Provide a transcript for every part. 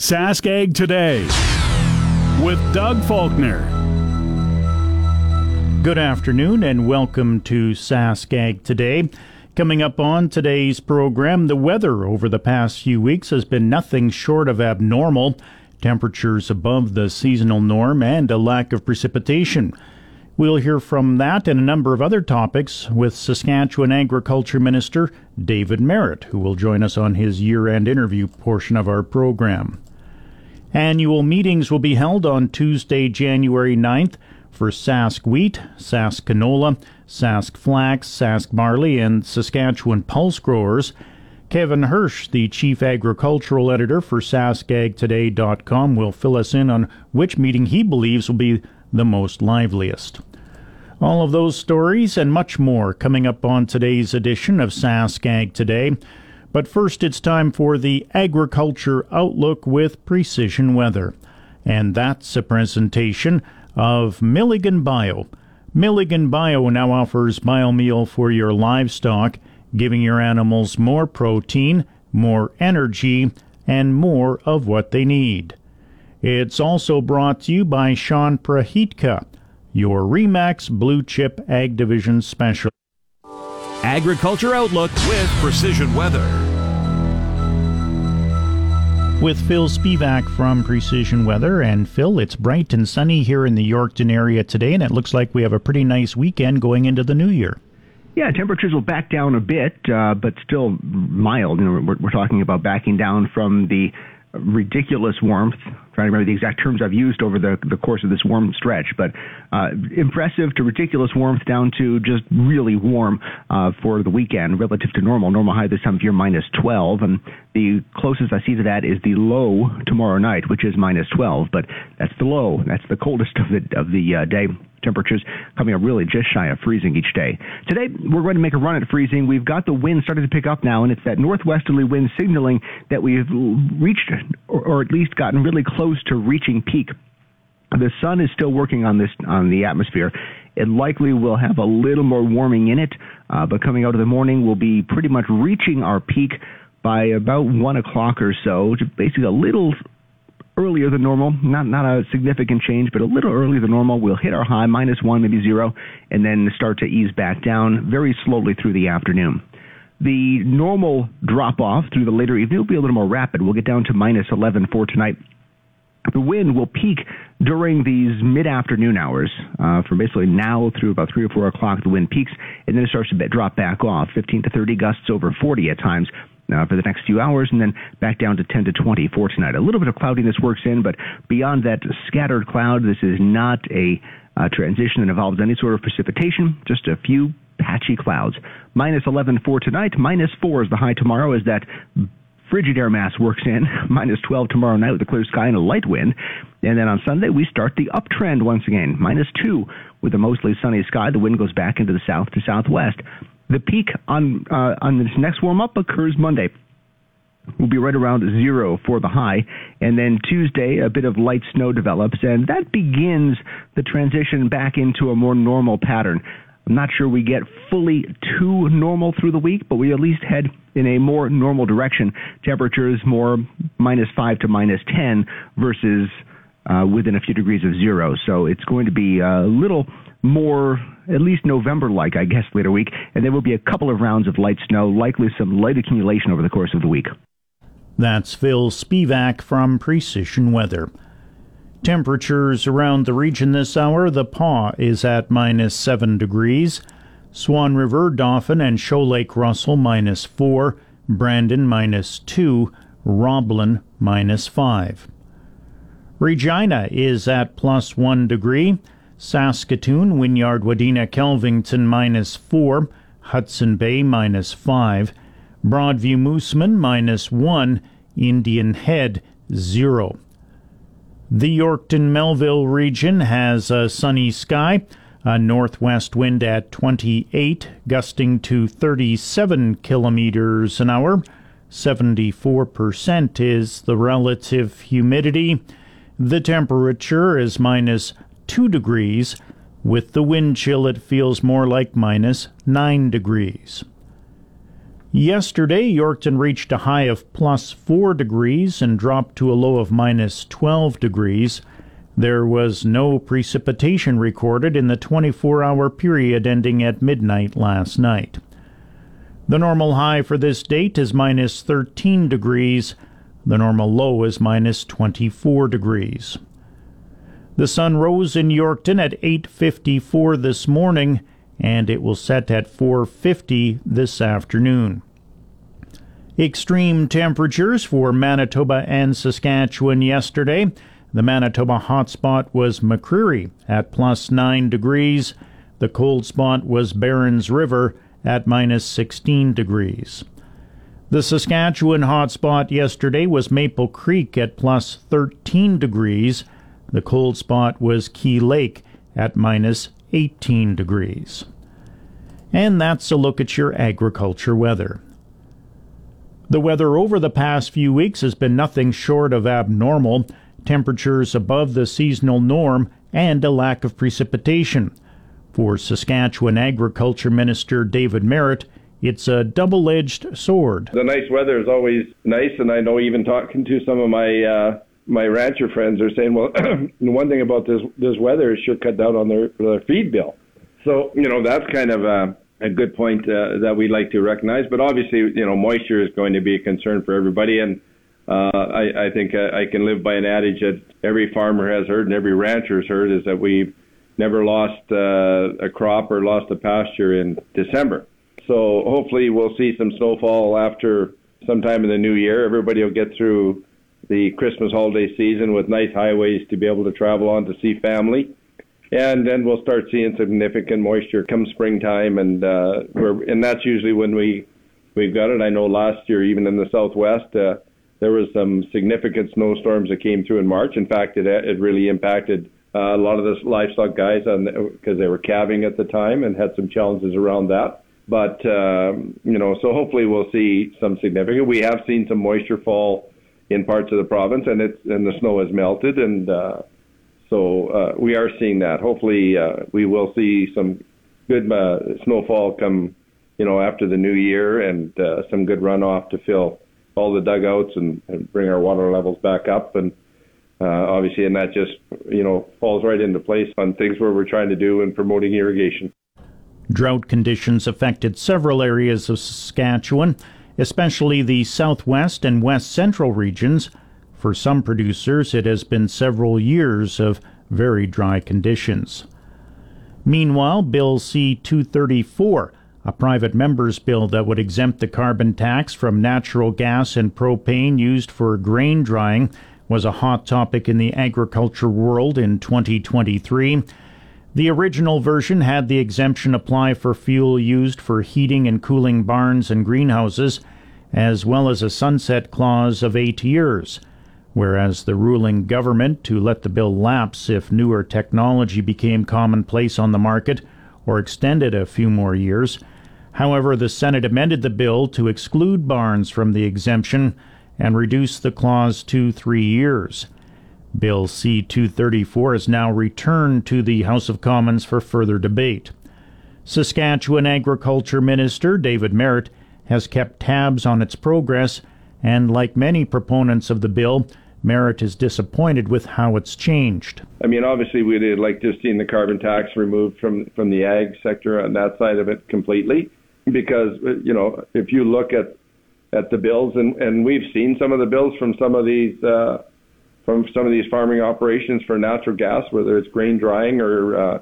Sask Today with Doug Faulkner. Good afternoon and welcome to Sask Today. Coming up on today's program, the weather over the past few weeks has been nothing short of abnormal. Temperatures above the seasonal norm and a lack of precipitation. We'll hear from that and a number of other topics with Saskatchewan Agriculture Minister David Marit, who will join us on his year end interview portion of our program. Annual meetings will be held on Tuesday, January 9th for Sask Wheat, Sask Canola, Sask Flax, Sask Barley, and Saskatchewan Pulse Growers. Kevin Hirsch, the Chief Agricultural Editor for SaskAgToday.com, will fill us in on which meeting he believes will be the most liveliest. All of those stories and much more coming up on today's edition of Sask Ag Today. But first, it's time for the Agriculture Outlook with Precision Weather. And that's a presentation of Milligan Bio. Milligan Bio now offers biomeal for your livestock, giving your animals more protein, more energy, and more of what they need. It's also brought to you by Sean Prahitka, your Remax Blue Chip Ag Division Special. Agriculture Outlook with Precision Weather. With Phil Spivak from Precision Weather. And Phil, it's bright and sunny here in the Yorkton area today, and it looks like we have a pretty nice weekend going into the new year. Yeah, temperatures will back down a bit, uh, but still mild. You know, we're, we're talking about backing down from the ridiculous warmth. Trying to remember the exact terms I've used over the, the course of this warm stretch, but uh, impressive to ridiculous warmth down to just really warm uh, for the weekend relative to normal. Normal high this time of year minus 12, and the closest I see to that is the low tomorrow night, which is minus 12. But that's the low. That's the coldest of the of the uh, day temperatures coming up really just shy of freezing each day. Today, we're going to make a run at freezing. We've got the wind starting to pick up now, and it's that northwesterly wind signaling that we've reached, or, or at least gotten really close to reaching peak. The sun is still working on this on the atmosphere. It likely will have a little more warming in it, uh, but coming out of the morning, we'll be pretty much reaching our peak by about one o'clock or so. Basically, a little earlier than normal. Not not a significant change, but a little earlier than normal. We'll hit our high minus one, maybe zero, and then start to ease back down very slowly through the afternoon. The normal drop off through the later evening will be a little more rapid. We'll get down to minus 11 for tonight. The wind will peak during these mid-afternoon hours, uh, from basically now through about three or four o'clock. The wind peaks, and then it starts to drop back off, 15 to 30 gusts over 40 at times uh, for the next few hours, and then back down to 10 to 20 for tonight. A little bit of cloudiness works in, but beyond that scattered cloud, this is not a uh, transition that involves any sort of precipitation, just a few patchy clouds. Minus 11 for tonight, minus 4 is the high tomorrow is that frigid air mass works in. Minus 12 tomorrow night with a clear sky and a light wind. And then on Sunday, we start the uptrend once again. Minus 2 with a mostly sunny sky. The wind goes back into the south to southwest. The peak on uh, on this next warm up occurs Monday. Will be right around zero for the high, and then Tuesday a bit of light snow develops, and that begins the transition back into a more normal pattern. I'm not sure we get fully to normal through the week, but we at least head in a more normal direction. Temperatures more minus 5 to minus 10 versus uh, within a few degrees of zero. So it's going to be a little more, at least November like, I guess, later week. And there will be a couple of rounds of light snow, likely some light accumulation over the course of the week. That's Phil Spivak from Precision Weather. Temperatures around the region this hour the Pas is at minus 7 degrees, Swan River, Dauphin, and Shoal Lake Russell minus 4, Brandon minus 2, Roblin minus 5. Regina is at plus 1 degree, Saskatoon, Wynyard, Wadena, Kelvington minus 4, Hudson Bay minus 5, Broadview Moosomin minus 1, Indian Head zero. The Yorkton Melville region has a sunny sky, a northwest wind at 28, gusting to 37 kilometers an hour. 74% is the relative humidity. The temperature is minus 2 degrees. With the wind chill, it feels more like minus 9 degrees. Yesterday, Yorkton reached a high of plus 4 degrees and dropped to a low of minus 12 degrees. There was no precipitation recorded in the 24 hour period ending at midnight last night. The normal high for this date is minus 13 degrees. The normal low is minus 24 degrees. The sun rose in Yorkton at 8:54 this morning and it will set at 4:50 this afternoon. Extreme temperatures for Manitoba and Saskatchewan yesterday. The Manitoba hotspot was McCreary at plus 9 degrees. The cold spot was Berens River at minus 16 degrees. The Saskatchewan hotspot yesterday was Maple Creek at plus 13 degrees. The cold spot was Key Lake at minus 18 degrees. And that's a look at your agriculture weather. The weather over the past few weeks has been nothing short of abnormal, temperatures above the seasonal norm, and a lack of precipitation. For Saskatchewan Agriculture Minister David Marit, it's a double edged sword. The nice weather is always nice, and I know even talking to some of my uh, my rancher friends are saying, well, one thing about this this weather is sure cut down on their, their feed bill. So you know that's kind of a, a good point uh, that we like to recognize. But obviously, you know, moisture is going to be a concern for everybody, and uh, I, I think I, I can live by an adage that every farmer has heard and every rancher has heard is that we never lost uh, a crop or lost a pasture in December. So hopefully we'll see some snowfall after sometime in the new year. Everybody will get through the Christmas holiday season with nice highways to be able to travel on to see family. And then we'll start seeing significant moisture come springtime, and uh, we're, and that's usually when we we've got it. I know last year, even in the Southwest, uh, there was some significant snowstorms that came through in March. In fact, it it really impacted uh, a lot of the livestock guys on because they were calving at the time and had some challenges around that. But um, you know, so hopefully we'll see some significant. We have seen some moisture fall in parts of the province, and it's and the snow has melted, and uh, so uh, we are seeing that. Hopefully, uh, we will see some good uh, snowfall come, you know, after the new year, and uh, some good runoff to fill all the dugouts and, and bring our water levels back up, and uh, obviously, and that just you know falls right into place on things where we're trying to do in promoting irrigation. Drought conditions affected several areas of Saskatchewan especially the southwest and west central regions. For some producers, it has been several years of very dry conditions. Meanwhile, Bill C 234, a private member's bill that would exempt the carbon tax from natural gas and propane used for grain drying, was a hot topic in the agriculture world in 2023. The original version had the exemption apply for fuel used for heating and cooling barns and greenhouses, as well as a sunset clause of eight years, whereas the ruling government to let the bill lapse if newer technology became commonplace on the market or extended a few more years. However, the Senate amended the bill to exclude barns from the exemption and reduce the clause to three years. Bill C 234 is now returned to the House of Commons for further debate. Saskatchewan Agriculture Minister David Marit has kept tabs on its progress, and like many proponents of the bill, Marit is disappointed with how it's changed. I mean, obviously, we'd like to have seen the carbon tax removed from, from the ag sector on that side of it completely, because, you know, if you look at at the bills, and, and we've seen some of the bills from some of these uh, from some of these farming operations for natural gas, whether it's grain drying or uh,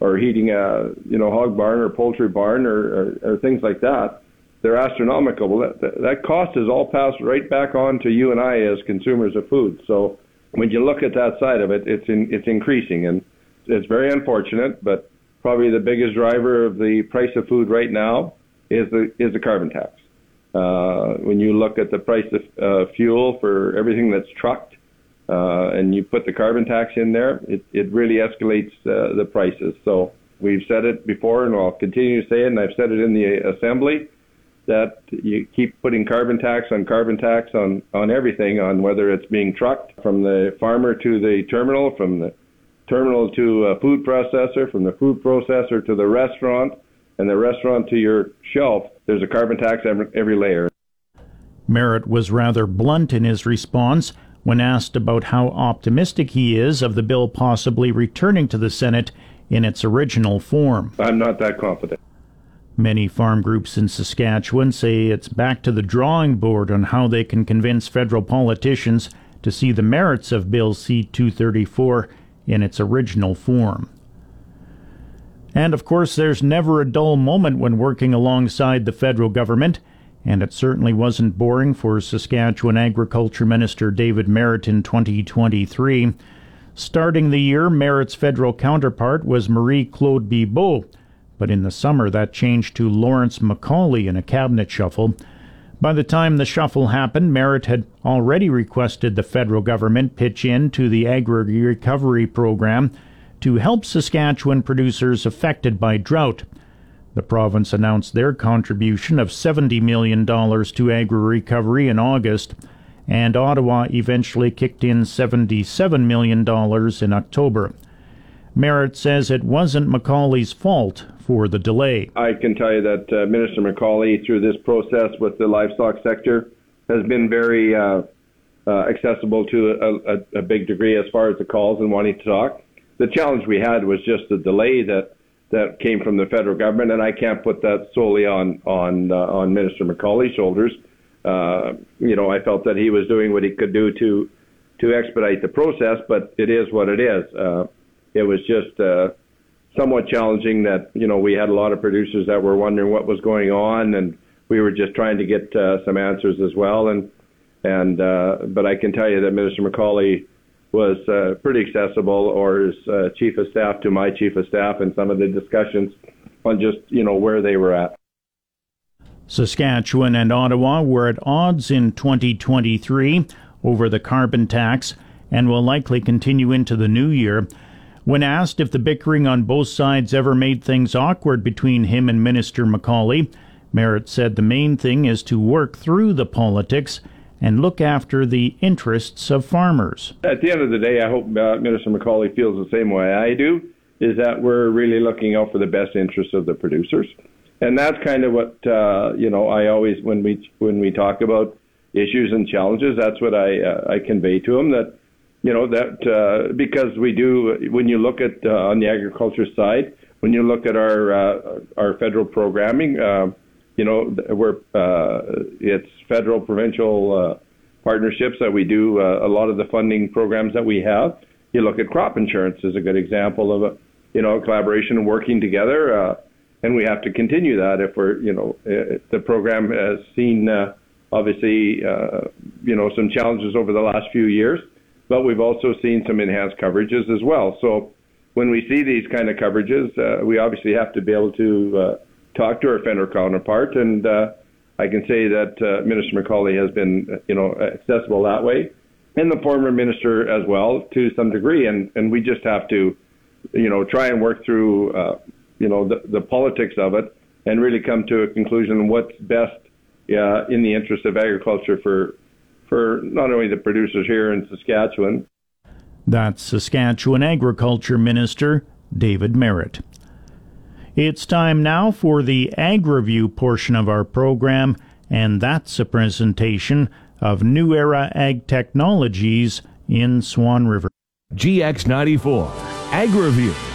or heating a you know hog barn or poultry barn or, or, or things like that. They're astronomical. Well, that, that cost is all passed right back on to you and I as consumers of food. So when you look at that side of it, it's in, it's increasing, and it's very unfortunate. But probably the biggest driver of the price of food right now is the is the carbon tax. Uh, when you look at the price of uh, fuel for everything that's trucked, uh, and you put the carbon tax in there, it, it really escalates uh, the prices. So we've said it before, and I'll continue to say it, and I've said it in the assembly that you keep putting carbon tax on carbon tax on, on everything, on whether it's being trucked from the farmer to the terminal, from the terminal to a food processor, from the food processor to the restaurant, and the restaurant to your shelf. There's a carbon tax every, every layer. Marit was rather blunt in his response when asked about how optimistic he is of the bill possibly returning to the Senate in its original form. I'm not that confident. Many farm groups in Saskatchewan say it's back to the drawing board on how they can convince federal politicians to see the merits of Bill C 234 in its original form. And of course, there's never a dull moment when working alongside the federal government and it certainly wasn't boring for Saskatchewan Agriculture Minister David Marit in 2023. Starting the year, Marit's federal counterpart was Marie Claude Bibeau, but in the summer that changed to Lawrence MacAulay in a cabinet shuffle. By the time the shuffle happened, Marit had already requested the federal government pitch in to the Agri Recovery Program to help Saskatchewan producers affected by drought. The province announced their contribution of $70 million to agri recovery in August, and Ottawa eventually kicked in $77 million in October. Marit says it wasn't MacAulay's fault for the delay. I can tell you that uh, Minister MacAulay, through this process with the livestock sector, has been very uh, uh, accessible to a, a, a, big degree as far as the calls and wanting to talk. The challenge we had was just the delay that that came from the federal government, and I can't put that solely on on uh, on Minister MacAulay's shoulders. Uh, you know, I felt that he was doing what he could do to to expedite the process, but it is what it is. It was just uh, somewhat challenging that you know we had a lot of producers that were wondering what was going on, and we were just trying to get uh, some answers as well. And and uh, but I can tell you that Minister MacAulay was uh, pretty accessible, or his uh, chief of staff to my chief of staff, and some of the discussions on just you know where they were at. Saskatchewan and Ottawa were at odds in 2023 over the carbon tax and will likely continue into the new year. When asked if the bickering on both sides ever made things awkward between him and Minister MacAulay, Marit said the main thing is to work through the politics and look after the interests of farmers. At the end of the day, I hope uh, Minister MacAulay feels the same way I do, is that we're really looking out for the best interests of the producers. And that's kind of what uh, you know. I always, when we when we talk about issues and challenges, that's what I uh, I convey to him that you know that uh, because we do when you look at uh, on the agriculture side, when you look at our uh, our federal programming, uh, you know, we're uh, it's federal provincial uh, partnerships that we do. Uh, a lot of the funding programs that we have. You look at crop insurance is a good example of a you know collaboration and working together. Uh, and we have to continue that if we're you know the program has seen uh, obviously uh, you know some challenges over the last few years, but we've also seen some enhanced coverages as well. So when we see these kind of coverages, uh, we obviously have to be able to uh, talk to our federal counterpart, and uh, I can say that uh, Minister MacAulay has been, you know, accessible that way, and the former minister as well to some degree, and and we just have to, you know, try and work through, uh, you know, the the politics of it, and really come to a conclusion on what's best uh, in the interest of agriculture for for not only the producers here in Saskatchewan. That's Saskatchewan Agriculture Minister David Marit. It's time now for the Ag Review portion of our program, and that's a presentation of New Era Ag Technologies in Swan River. GX94 Ag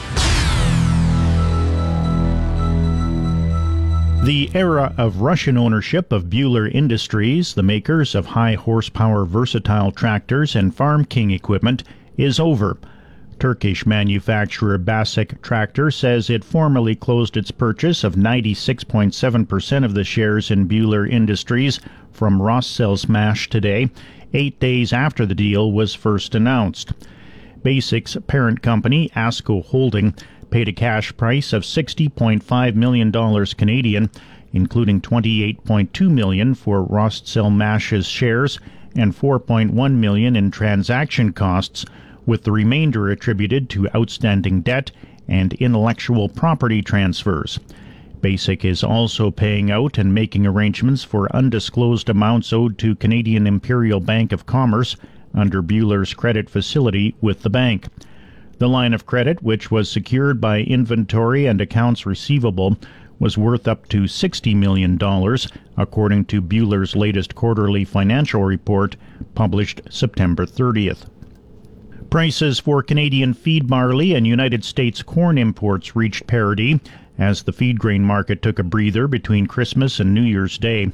The era of Russian ownership of Bühler Industries, the makers of high horsepower versatile tractors and farm king equipment, is over. Turkish manufacturer Basak Tractor says it formally closed its purchase of 96.7% of the shares in Bühler Industries from Rostselmash today, eight days after the deal was first announced. Basak's parent company, ASKO Holding, paid a cash price of $60.5 million Canadian including 28.2 million for Rostselmash's shares and 4.1 million in transaction costs, with the remainder attributed to outstanding debt and intellectual property transfers. Basak is also paying out and making arrangements for undisclosed amounts owed to Canadian Imperial Bank of Commerce under Bühler's credit facility with the bank. The line of credit, which was secured by inventory and accounts receivable, was worth up to $60 million, according to Bühler's latest quarterly financial report published September 30th. Prices for Canadian feed barley and United States corn imports reached parity as the feed grain market took a breather between Christmas and New Year's Day.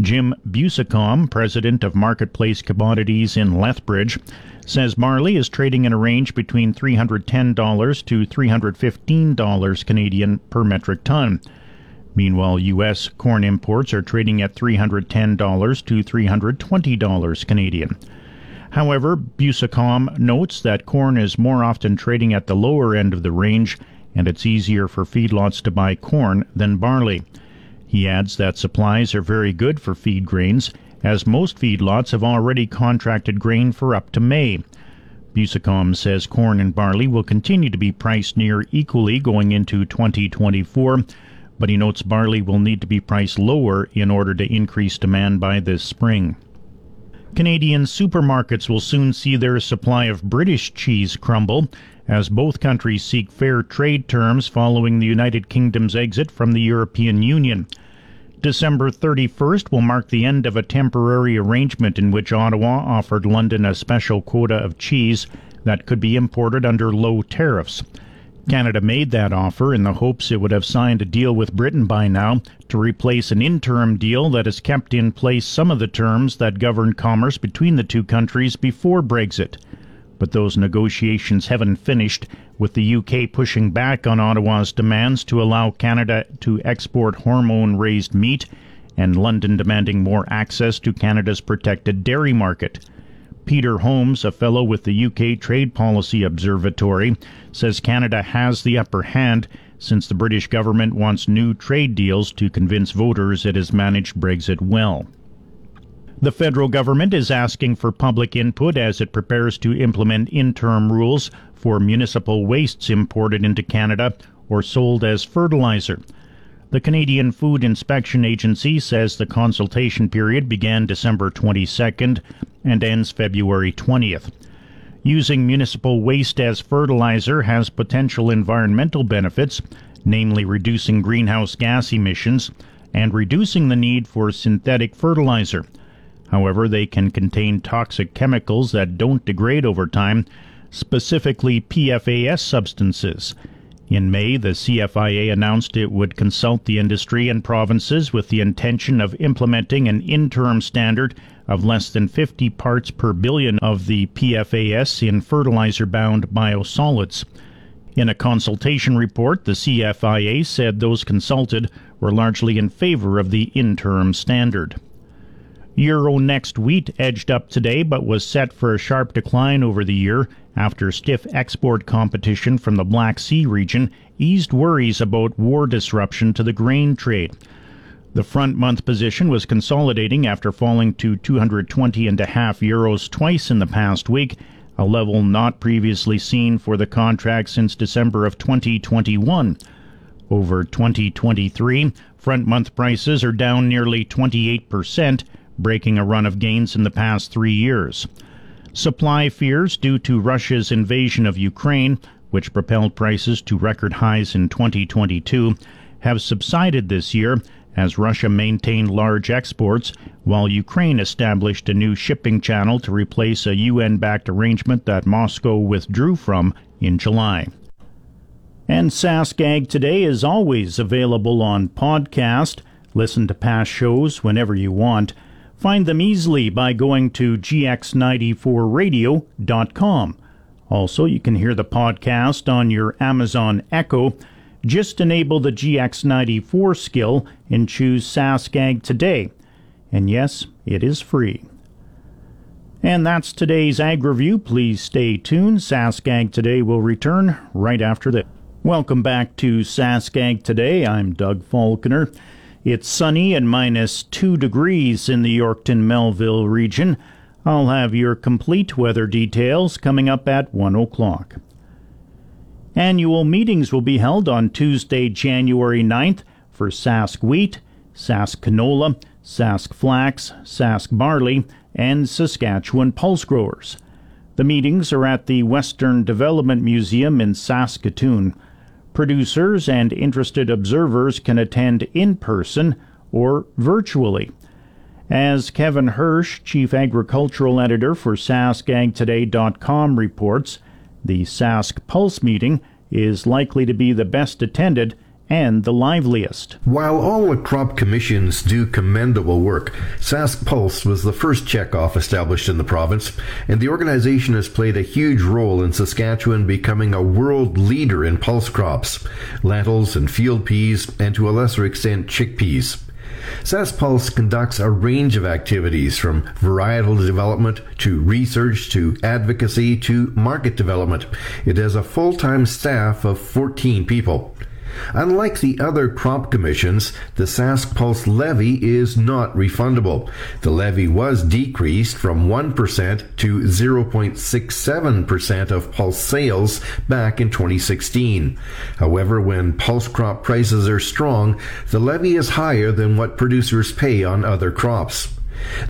Jim Busacom, president of Marketplace Commodities in Lethbridge, says barley is trading in a range between $310 to $315 Canadian per metric ton. Meanwhile, U.S. corn imports are trading at $310 to $320 Canadian. However, Busacom notes that corn is more often trading at the lower end of the range and it's easier for feedlots to buy corn than barley. He adds that supplies are very good for feed grains, as most feedlots have already contracted grain for up to May. Busacom says corn and barley will continue to be priced near equally going into 2024, but he notes barley will need to be priced lower in order to increase demand by this spring. Canadian supermarkets will soon see their supply of British cheese crumble as both countries seek fair trade terms following the United Kingdom's exit from the European Union. December 31st will mark the end of a temporary arrangement in which Ottawa offered London a special quota of cheese that could be imported under low tariffs. Canada made that offer in the hopes it would have signed a deal with Britain by now to replace an interim deal that has kept in place some of the terms that governed commerce between the two countries before Brexit but those negotiations haven't finished, with the UK pushing back on Ottawa's demands to allow Canada to export hormone raised meat, and London demanding more access to Canada's protected dairy market. Peter Holmes, a fellow with the UK Trade Policy Observatory, says Canada has the upper hand since the British government wants new trade deals to convince voters it has managed Brexit well. The federal government is asking for public input as it prepares to implement interim rules for municipal wastes imported into Canada or sold as fertilizer. The Canadian Food Inspection Agency says the consultation period began December 22nd and ends February 20th. Using municipal waste as fertilizer has potential environmental benefits, namely reducing greenhouse gas emissions and reducing the need for synthetic fertilizer. However, they can contain toxic chemicals that don't degrade over time, specifically PFAS substances. In May, the CFIA announced it would consult the industry and provinces with the intention of implementing an interim standard of less than 50 parts per billion of the PFAS in fertilizer bound biosolids. In a consultation report, the CFIA said those consulted were largely in favor of the interim standard. Euronext wheat edged up today but was set for a sharp decline over the year after stiff export competition from the Black Sea region eased worries about war disruption to the grain trade. The front month position was consolidating after falling to 220.5 and a half euros twice in the past week, a level not previously seen for the contract since December of 2021. Over 2023, front month prices are down nearly 28 percent breaking a run of gains in the past three years. Supply fears due to Russia's invasion of Ukraine, which propelled prices to record highs in 2022, have subsided this year as Russia maintained large exports, while Ukraine established a new shipping channel to replace a UN backed arrangement that Moscow withdrew from in July. And SaskAg Today is always available on podcast. Listen to past shows whenever you want. Find them easily by going to gx94radio.com. Also, you can hear the podcast on your Amazon Echo. Just enable the GX94 skill and choose SaskAg today. And yes, it is free. And that's today's Ag Review. Please stay tuned. SaskAg Today will return right after this. Welcome back to SaskAg Today. I'm Doug Falconer. It's sunny and minus 2 degrees in the Yorkton Melville region. I'll have your complete weather details coming up at 1 o'clock. Annual meetings will be held on Tuesday, January 9th for Sask Wheat, Sask Canola, Sask Flax, Sask Barley, and Saskatchewan Pulse Growers. The meetings are at the Western Development Museum in Saskatoon. Producers and interested observers can attend in person or virtually. As Kevin Hirsch, Chief Agricultural Editor for SaskAgToday.com reports, the Sask Pulse meeting is likely to be the best attended and the liveliest. While all the crop commissions do commendable work, Sask Pulse was the first checkoff established in the province, and the organization has played a huge role in Saskatchewan becoming a world leader in pulse crops, lentils and field peas, and to a lesser extent chickpeas. Pulse conducts a range of activities from varietal development to research to advocacy to market development. It has a full time staff of 14 people. Unlike the other crop commissions, the Sask Pulse levy is not refundable. The levy was decreased from 1% to 0.67% of pulse sales back in 2016. However, when pulse crop prices are strong, the levy is higher than what producers pay on other crops.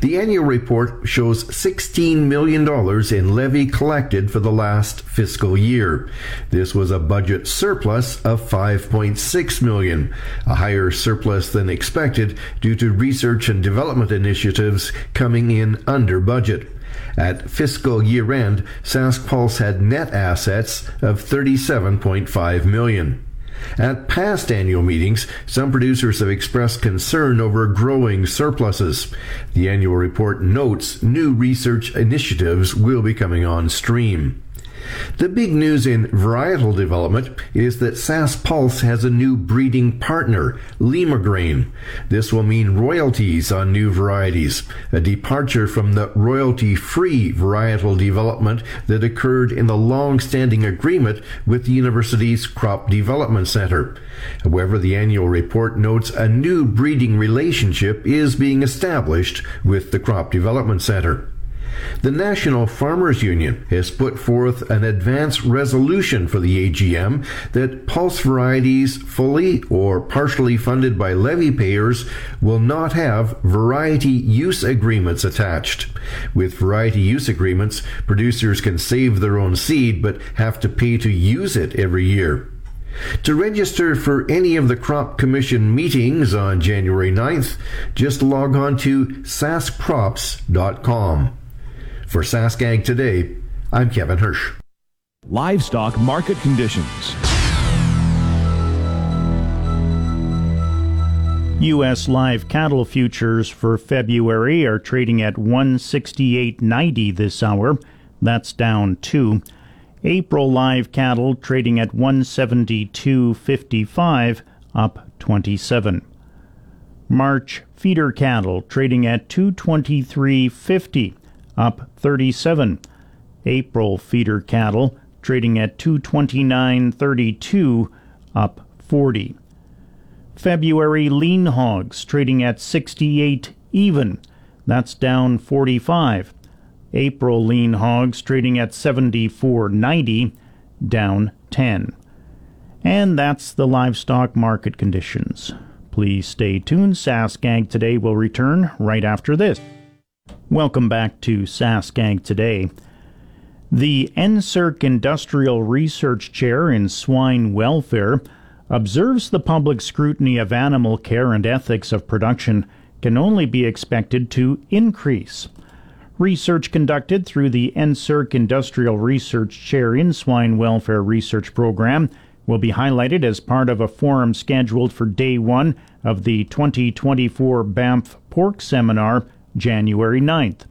The annual report shows $16 million in levy collected for the last fiscal year. This was a budget surplus of 5.6 million, a higher surplus than expected due to research and development initiatives coming in under budget. At fiscal year end, Sask Pulse had net assets of 37.5 million. At past annual meetings, some producers have expressed concern over growing surpluses. The annual report notes new research initiatives will be coming on stream. The big news in varietal development is that Sask Pulse has a new breeding partner, Limagrain. This will mean royalties on new varieties, a departure from the royalty-free varietal development that occurred in the long-standing agreement with the university's Crop Development Center. However, the annual report notes a new breeding relationship is being established with the Crop Development Center. The National Farmers Union has put forth an advance resolution for the AGM that pulse varieties fully or partially funded by levy payers will not have variety use agreements attached. With variety use agreements, producers can save their own seed but have to pay to use it every year. To register for any of the Crop Commission meetings on January 9th, just log on to saskcrops.com. For SaskAg Today, I'm Kevin Hirsch. Livestock market conditions. U.S. live cattle futures for February are trading at 168.90 this hour. That's down 2. April live cattle trading at 172.55, up 27. March feeder cattle trading at 223.50, up 37. April feeder cattle trading at 229.32, up 40. February lean hogs trading at 68 even. That's down 45. April lean hogs trading at 74.90, down 10. And that's the livestock market conditions. Please stay tuned. Saskag today will return right after this. Welcome back to SaskAg Today. The NSERC Industrial Research Chair in Swine Welfare observes the public scrutiny of animal care and ethics of production can only be expected to increase. Research conducted through the NSERC Industrial Research Chair in Swine Welfare Research Program will be highlighted as part of a forum scheduled for day one of the 2024 Banff Pork Seminar January 9th.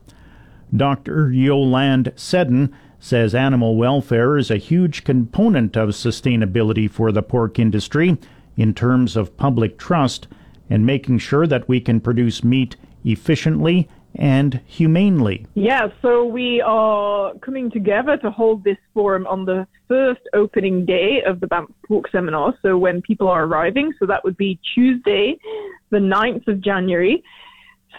Dr. Yolande Seddon says animal welfare is a huge component of sustainability for the pork industry in terms of public trust and making sure that we can produce meat efficiently and humanely. Yeah, so we are coming together to hold this forum on the first opening day of the Banff Pork Seminar. So when people are arriving, so that would be Tuesday, the 9th of January,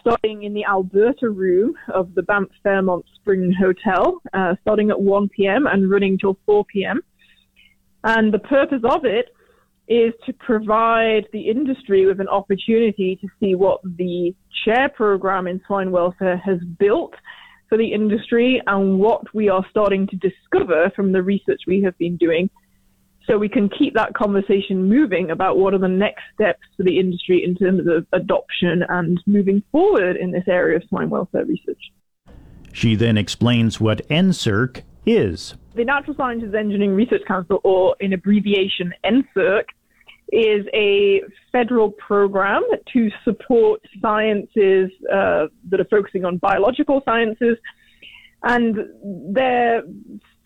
starting in the Alberta room of the Banff Fairmont Spring Hotel, uh, starting at 1 p.m. and running till 4 p.m. And the purpose of it is to provide the industry with an opportunity to see what the chair program in swine welfare has built for the industry and what we are starting to discover from the research we have been doing so we can keep that conversation moving about what are the next steps for the industry in terms of adoption and moving forward in this area of swine welfare research. She then explains what NSERC is. The Natural Sciences Engineering Research Council, or in abbreviation NSERC, is a federal program to support sciences uh, that are focusing on biological sciences. And their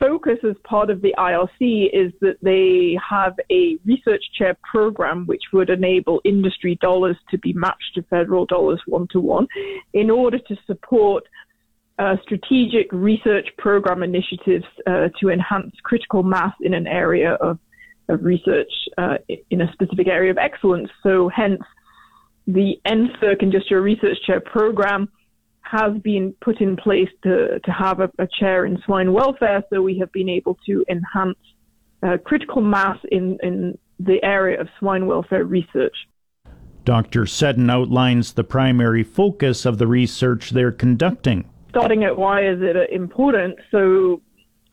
focus as part of the IRC is that they have a research chair program which would enable industry dollars to be matched to federal dollars one to one in order to support uh, strategic research program initiatives uh, to enhance critical mass in an area of, of research uh, in a specific area of excellence. So, hence, the NSERC Industrial Research Chair program has been put in place to, to have a, a chair in swine welfare, so we have been able to enhance uh, critical mass in, in the area of swine welfare research. Dr. Seddon outlines the primary focus of the research they're conducting. Starting at why is it important? So,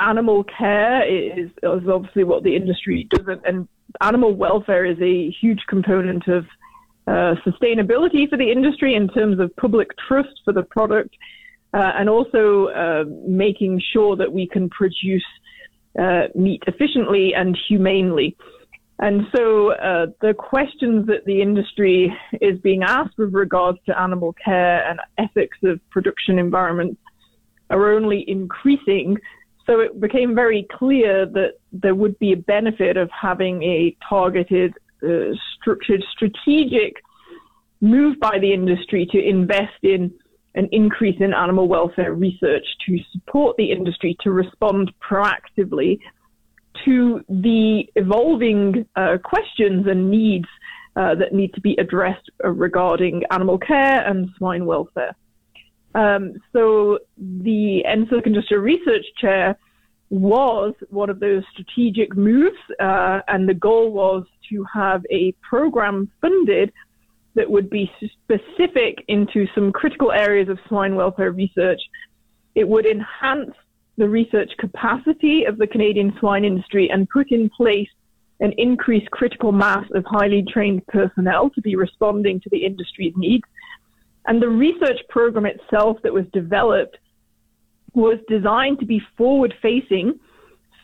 animal care is, is obviously what the industry does, and animal welfare is a huge component of uh, sustainability for the industry in terms of public trust for the product, uh, and also uh, making sure that we can produce uh, meat efficiently and humanely. And so uh, the questions that the industry is being asked with regards to animal care and ethics of production environments are only increasing. So it became very clear that there would be a benefit of having a targeted uh, structured strategic move by the industry to invest in an increase in animal welfare research to support the industry to respond proactively to the evolving uh, questions and needs uh, that need to be addressed uh, regarding animal care and swine welfare. Um, so the NSERC Industrial Research Chair was one of those strategic moves, uh, and the goal was to have a program funded that would be specific into some critical areas of swine welfare research. It would enhance the research capacity of the Canadian swine industry and put in place an increased critical mass of highly trained personnel to be responding to the industry's needs. And the research program itself that was developed was designed to be forward facing,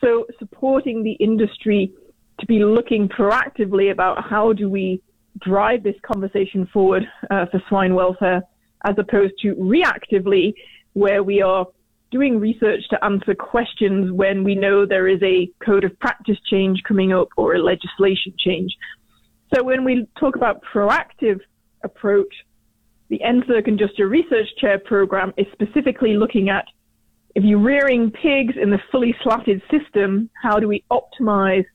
so supporting the industry to be looking proactively about how do we drive this conversation forward uh, for swine welfare as opposed to reactively, where we are doing research to answer questions when we know there is a code of practice change coming up or a legislation change. So when we talk about proactive approach, the NSERC Industrial Research Chair program is specifically looking at if you're rearing pigs in the fully slatted system, how do we optimize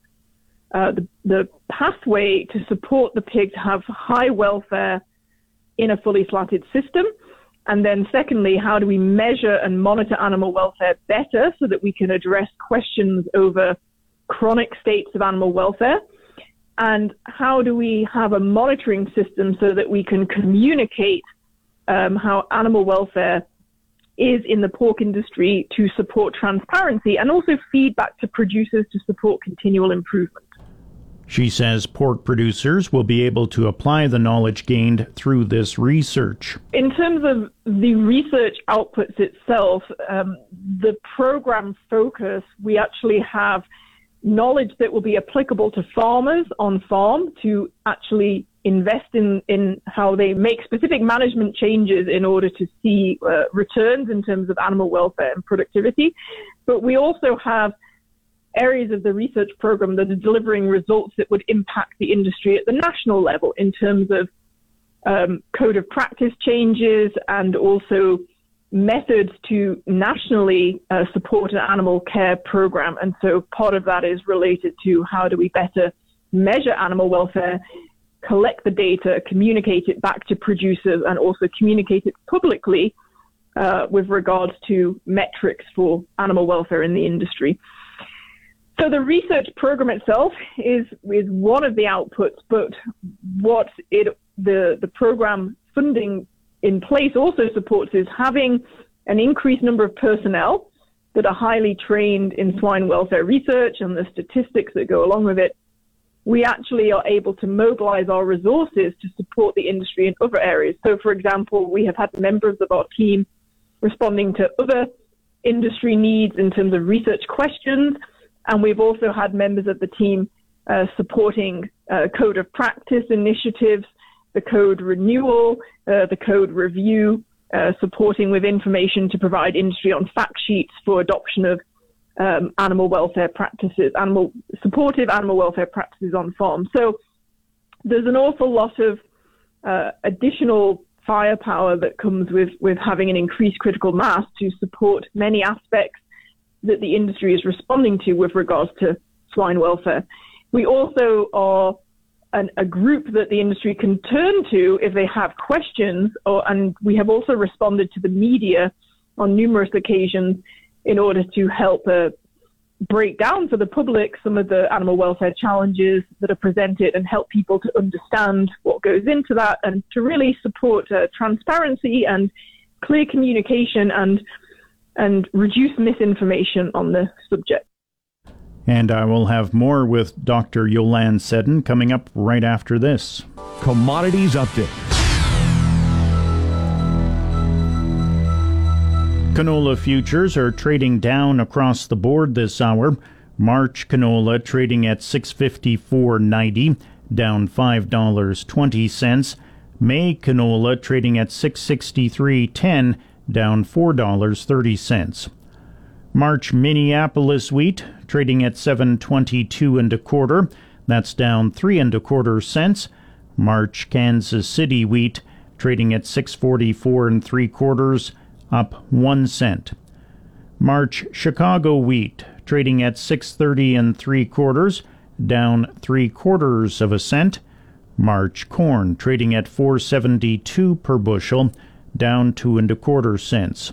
uh, the, the pathway to support the pig to have high welfare in a fully slatted system. And then, secondly, how do we measure and monitor animal welfare better so that we can address questions over chronic states of animal welfare? And how do we have a monitoring system so that we can communicate um, how animal welfare is in the pork industry to support transparency and also feedback to producers to support continual improvement? She says pork producers will be able to apply the knowledge gained through this research. In terms of the research outputs itself, um, the program focus, we actually have knowledge that will be applicable to farmers on farm to actually invest in, in how they make specific management changes in order to see uh, returns in terms of animal welfare and productivity. But we also have areas of the research program that are delivering results that would impact the industry at the national level in terms of um, code of practice changes and also methods to nationally uh, support an animal care program. And so part of that is related to how do we better measure animal welfare collect the data, communicate it back to producers, and also communicate it publicly uh, with regards to metrics for animal welfare in the industry. So the research program itself is is one of the outputs, but what it the the program funding in place also supports is having an increased number of personnel that are highly trained in swine welfare research and the statistics that go along with it. We actually are able to mobilize our resources to support the industry in other areas. So, for example, we have had members of our team responding to other industry needs in terms of research questions, and we've also had members of the team uh, supporting uh, code of practice initiatives, the code renewal, uh, the code review, uh, supporting with information to provide industry on fact sheets for adoption of um, animal welfare practices, animal supportive animal welfare practices on farms. So there's an awful lot of uh, additional firepower that comes with, with having an increased critical mass to support many aspects that the industry is responding to with regards to swine welfare. We also are an, a group that the industry can turn to if they have questions, or, and we have also responded to the media on numerous occasions in order to help uh, break down for the public some of the animal welfare challenges that are presented and help people to understand what goes into that and to really support uh, transparency and clear communication and and reduce misinformation on the subject. And I will have more with Dr. Yolande Seddon coming up right after this. Commodities Update. Canola futures are trading down across the board this hour. March canola trading at 654.90, down $5.20. May canola trading at 663.10, down $4.30. March Minneapolis wheat trading at 722 and a quarter. That's down three and a quarter cents. March Kansas City wheat trading at 644 and three quarters, up one cent. March Chicago wheat trading at 630 and three quarters, down three quarters of a cent. March corn trading at 472 per bushel, down two and a quarter cents.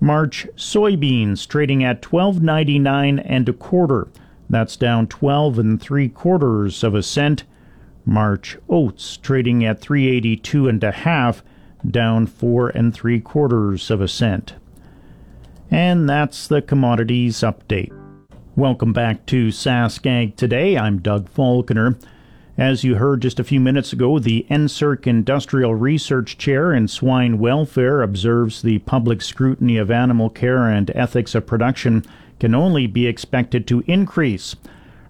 March soybeans trading at 12.99 and a quarter. That's down 12 and three quarters of a cent. March oats trading at 382 and a half, down four and three quarters of a cent. And that's the commodities update. Welcome back to SaskAg today. I'm Doug Falconer. As you heard just a few minutes ago, the NSERC Industrial Research Chair in Swine Welfare observes the public scrutiny of animal care and ethics of production can only be expected to increase.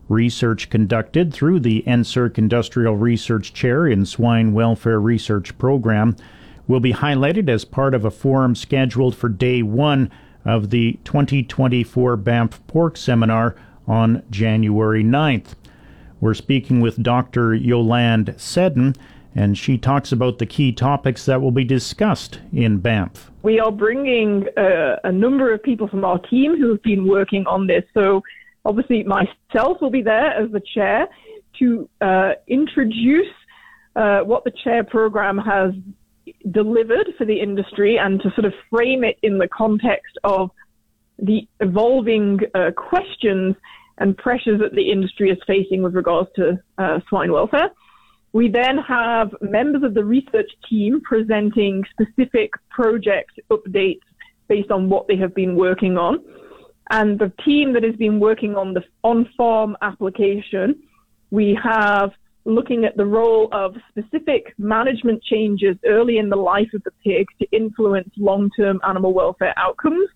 Research conducted through the NSERC Industrial Research Chair in Swine Welfare Research Program will be highlighted as part of a forum scheduled for day one of the 2024 Banff Pork Seminar on January 9th. We're speaking with Dr. Yolande Seddon, and she talks about the key topics that will be discussed in Banff. We are bringing uh, a number of people from our team who have been working on this. So, obviously, myself will be there as the chair to uh, introduce uh, what the chair program has delivered for the industry and to sort of frame it in the context of the evolving uh, questions and pressures that the industry is facing with regards to uh, swine welfare. We then have members of the research team presenting specific project updates based on what they have been working on. And the team that has been working on the on farm application, we have looking at the role of specific management changes early in the life of the pig to influence long term animal welfare outcomes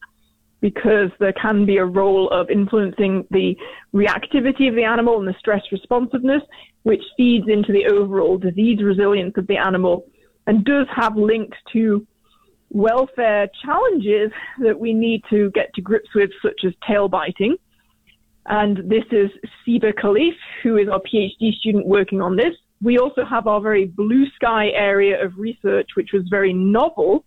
because there can be a role of influencing the reactivity of the animal and the stress responsiveness, which feeds into the overall disease resilience of the animal and does have links to welfare challenges that we need to get to grips with, such as tail biting. And this is Siba Khalif, who is our PhD student working on this. We also have our very blue sky area of research, which was very novel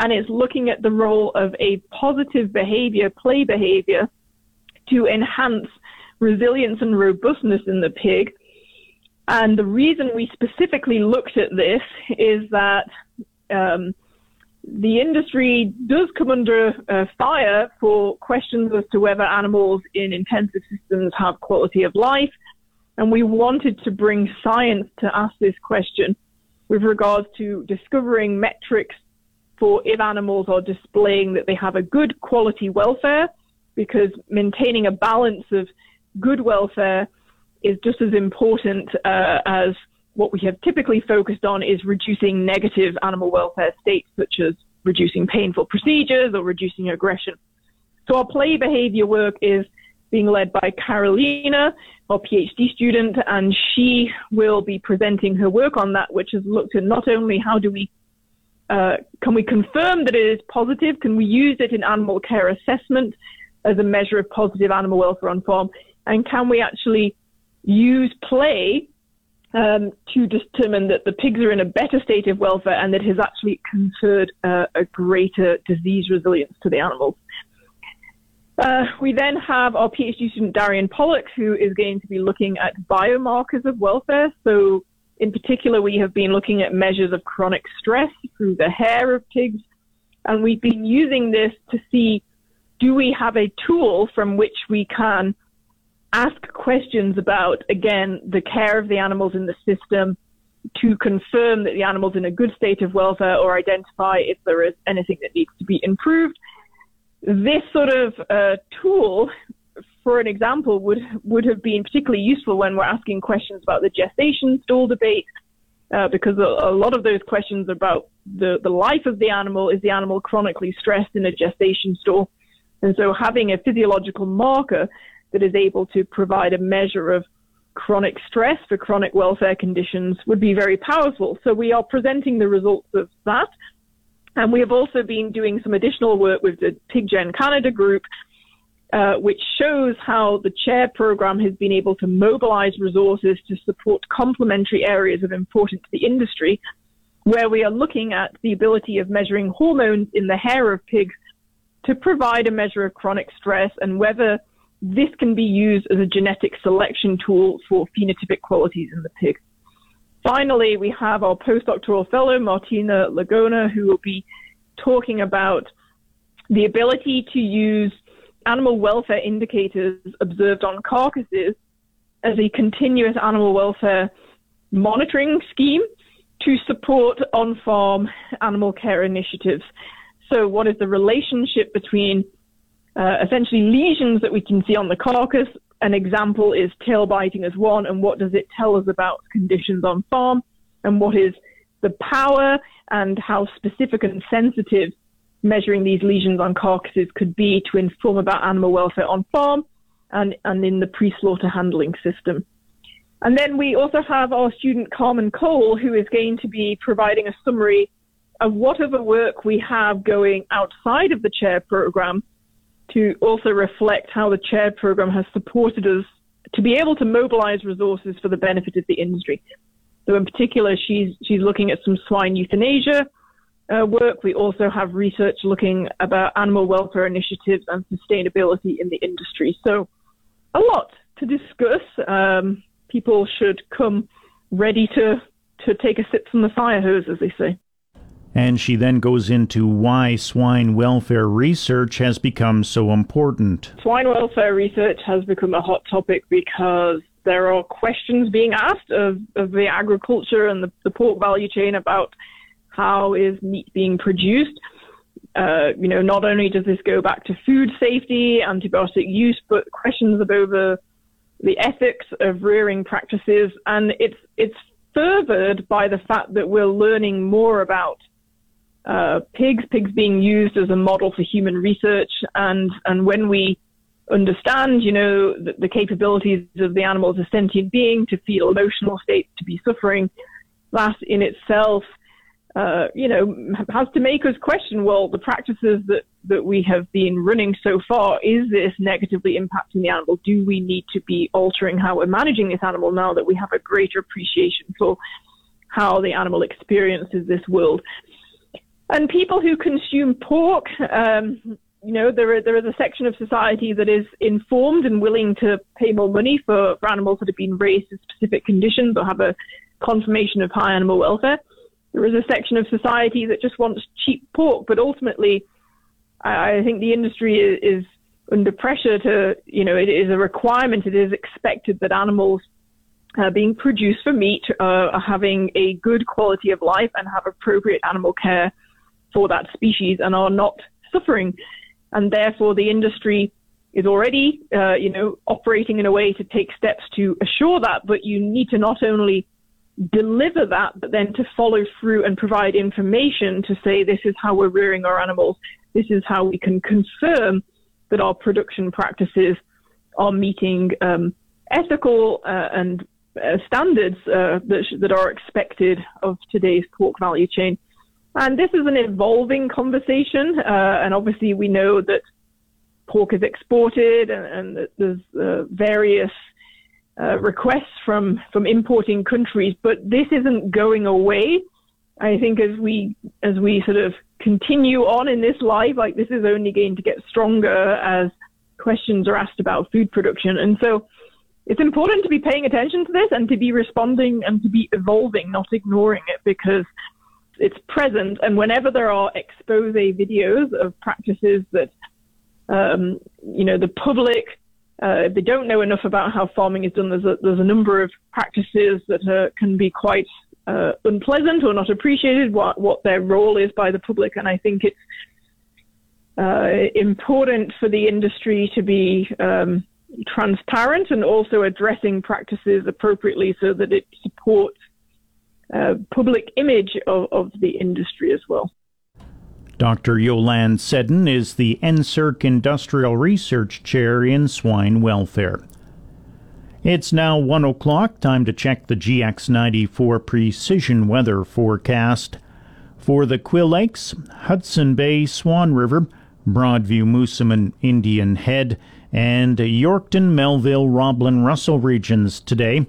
and it's looking at the role of a positive behavior, play behavior, to enhance resilience and robustness in the pig. And the reason we specifically looked at this is that um, the industry does come under uh, fire for questions as to whether animals in intensive systems have quality of life. And we wanted to bring science to ask this question with regards to discovering metrics for if animals are displaying that they have a good quality welfare, because maintaining a balance of good welfare is just as important uh, as what we have typically focused on is reducing negative animal welfare states, such as reducing painful procedures or reducing aggression. So our play behavior work is being led by Carolina, our PhD student, and she will be presenting her work on that, which has looked at not only how do we uh, can we confirm that it is positive? Can we use it in animal care assessment as a measure of positive animal welfare on farm? And can we actually use play um, to determine that the pigs are in a better state of welfare and that has actually conferred uh, a greater disease resilience to the animals. Uh, we then have our PhD student Darian Pollock, who is going to be looking at biomarkers of welfare. So, in particular, we have been looking at measures of chronic stress through the hair of pigs, and we've been using this to see do we have a tool from which we can ask questions about, again, the care of the animals in the system to confirm that the animal's in a good state of welfare or identify if there is anything that needs to be improved. This sort of uh, tool, for an example, would would have been particularly useful when we're asking questions about the gestation stall debate, uh, because a, a, lot of those questions about the, the life of the animal is the animal chronically stressed in a gestation stall, and so having a physiological marker that is able to provide a measure of chronic stress for chronic welfare conditions would be very powerful. So we are presenting the results of that. And we have also been doing some additional work with the PigGen Canada group, uh, which shows how the CHAIR program has been able to mobilize resources to support complementary areas of importance to the industry, where we are looking at the ability of measuring hormones in the hair of pigs to provide a measure of chronic stress and whether this can be used as a genetic selection tool for phenotypic qualities in the pig. Finally, we have our postdoctoral fellow, Martina Lagona, who will be talking about the ability to use animal welfare indicators observed on carcasses as a continuous animal welfare monitoring scheme to support on-farm animal care initiatives. So what is the relationship between uh, essentially lesions that we can see on the carcass. An example is tail biting as one, and what does it tell us about conditions on farm, and what is the power and how specific and sensitive measuring these lesions on carcasses could be to inform about animal welfare on farm and, and in the pre-slaughter handling system. And then we also have our student Carmen Cole, who is going to be providing a summary of whatever work we have going outside of the chair program to also reflect how the CHAIR program has supported us to be able to mobilize resources for the benefit of the industry. So in particular, she's, she's looking at some swine euthanasia uh, work. We also have research looking about animal welfare initiatives and sustainability in the industry. So a lot to discuss. Um, people should come ready to, to take a sip from the fire hose, as they say. And she then goes into why swine welfare research has become so important. Swine welfare research has become a hot topic because there are questions being asked of, of the agriculture and the, the pork value chain about how is meat being produced. Uh, you know, not only does this go back to food safety, antibiotic use, but questions about the, the ethics of rearing practices. And it's, it's furthered by the fact that we're learning more about uh, pigs, pigs being used as a model for human research, and and when we understand, you know, the, the capabilities of the animal as a sentient being to feel emotional states, to be suffering, that in itself, uh, you know, has to make us question, well, the practices that, that we have been running so far, is this negatively impacting the animal? Do we need to be altering how we're managing this animal now that we have a greater appreciation for how the animal experiences this world? And people who consume pork, um, you know, there, there is a section of society that is informed and willing to pay more money for, for animals that have been raised in specific conditions or have a confirmation of high animal welfare. There is a section of society that just wants cheap pork, but ultimately, I, I think the industry is, is under pressure to, you know, it is a requirement, it is expected that animals uh, being produced for meat uh, are having a good quality of life and have appropriate animal care for that species and are not suffering. And therefore, the industry is already, uh, you know, operating in a way to take steps to assure that. But you need to not only deliver that, but then to follow through and provide information to say this is how we're rearing our animals. This is how we can confirm that our production practices are meeting um, ethical uh, and uh, standards uh, that, sh- that are expected of today's pork value chain. And this is an evolving conversation, uh, and obviously we know that pork is exported and, and there's uh, various uh, requests from, from importing countries, but this isn't going away. I think as we as we sort of continue on in this life, like this is only going to get stronger as questions are asked about food production, and so it's important to be paying attention to this and to be responding and to be evolving, not ignoring it, because it's present. And whenever there are expose videos of practices that, um, you know, the public, uh, they don't know enough about how farming is done, there's a, there's a number of practices that can be quite uh, unpleasant or not appreciated, what, what their role is by the public. And I think it's uh, important for the industry to be um, transparent and also addressing practices appropriately so that it supports uh, public image of, of the industry as well. Dr. Yolande Seddon is the NSERC Industrial Research Chair in Swine Welfare. It's now 1 o'clock, time to check the GX94 precision weather forecast. For the Quill Lakes, Hudson Bay, Swan River, Broadview, Moosomin, Indian Head, and Yorkton, Melville, Roblin, Russell regions today.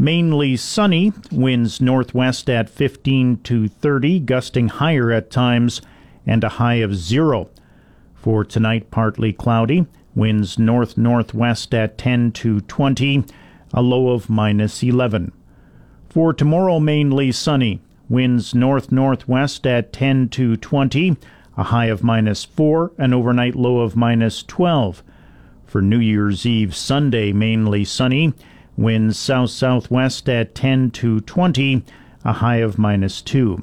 Mainly sunny, winds northwest at 15 to 30, gusting higher at times, and a high of zero. For tonight, partly cloudy, winds north northwest at 10 to 20, a low of minus 11. For tomorrow, mainly sunny, winds north northwest at 10 to 20, a high of minus 4, an overnight low of minus 12. For New Year's Eve Sunday, mainly sunny, Winds south southwest at 10 to 20, a high of minus 2.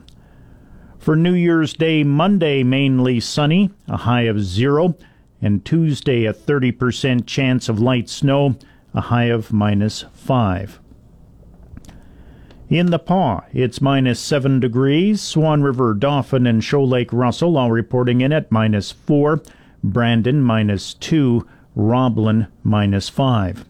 For New Year's Day, Monday, mainly sunny, a high of 0, and Tuesday, a 30% chance of light snow, a high of minus 5. In the Pas, it's minus 7 degrees. Swan River, Dauphin, and Shoal Lake Russell all reporting in at minus 4. Brandon, minus 2. Roblin, minus 5.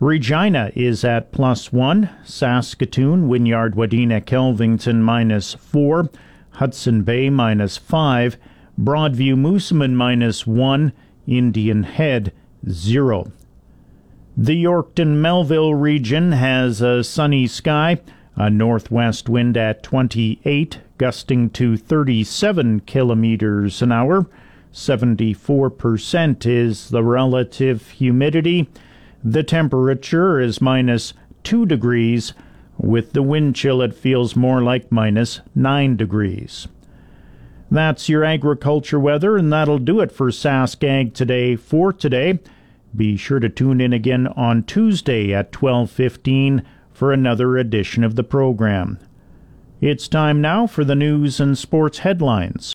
Regina is at plus one. Saskatoon, Wynyard, Wadena, Kelvington minus four. Hudson Bay minus five. Broadview, Moosomin minus one. Indian Head zero. The Yorkton Melville region has a sunny sky, a northwest wind at 28, gusting to 37 kilometers an hour. 74% is the relative humidity. The temperature is minus 2 degrees. With the wind chill, it feels more like minus 9 degrees. That's your agriculture weather, and that'll do it for SaskAg today for today. Be sure to tune in again on Tuesday at 12:15 for another edition of the program. It's time now for the news and sports headlines.